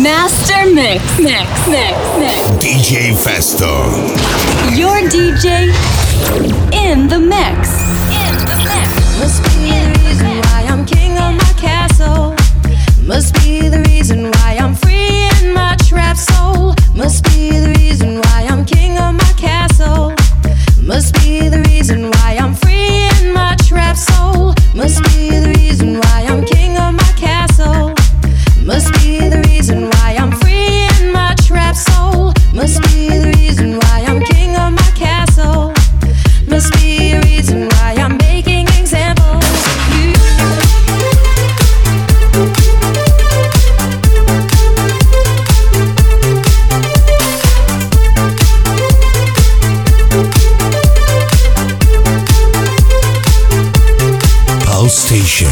Master Mix. Mix. Mix. Mix. DJ Festo. Your DJ in the mix. sensation.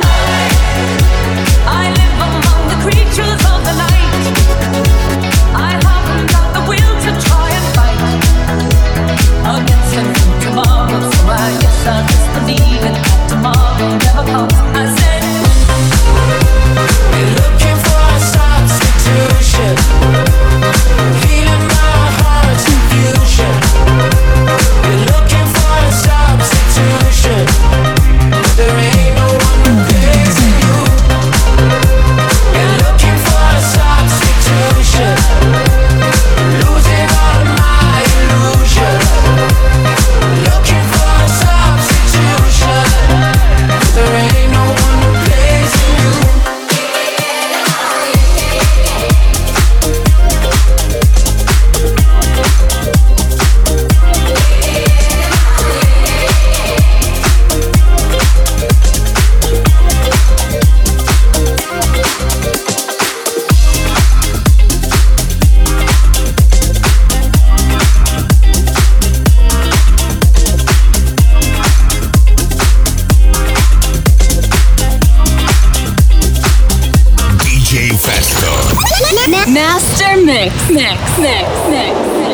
Master Mix, Mix, Mix, Mix. mix.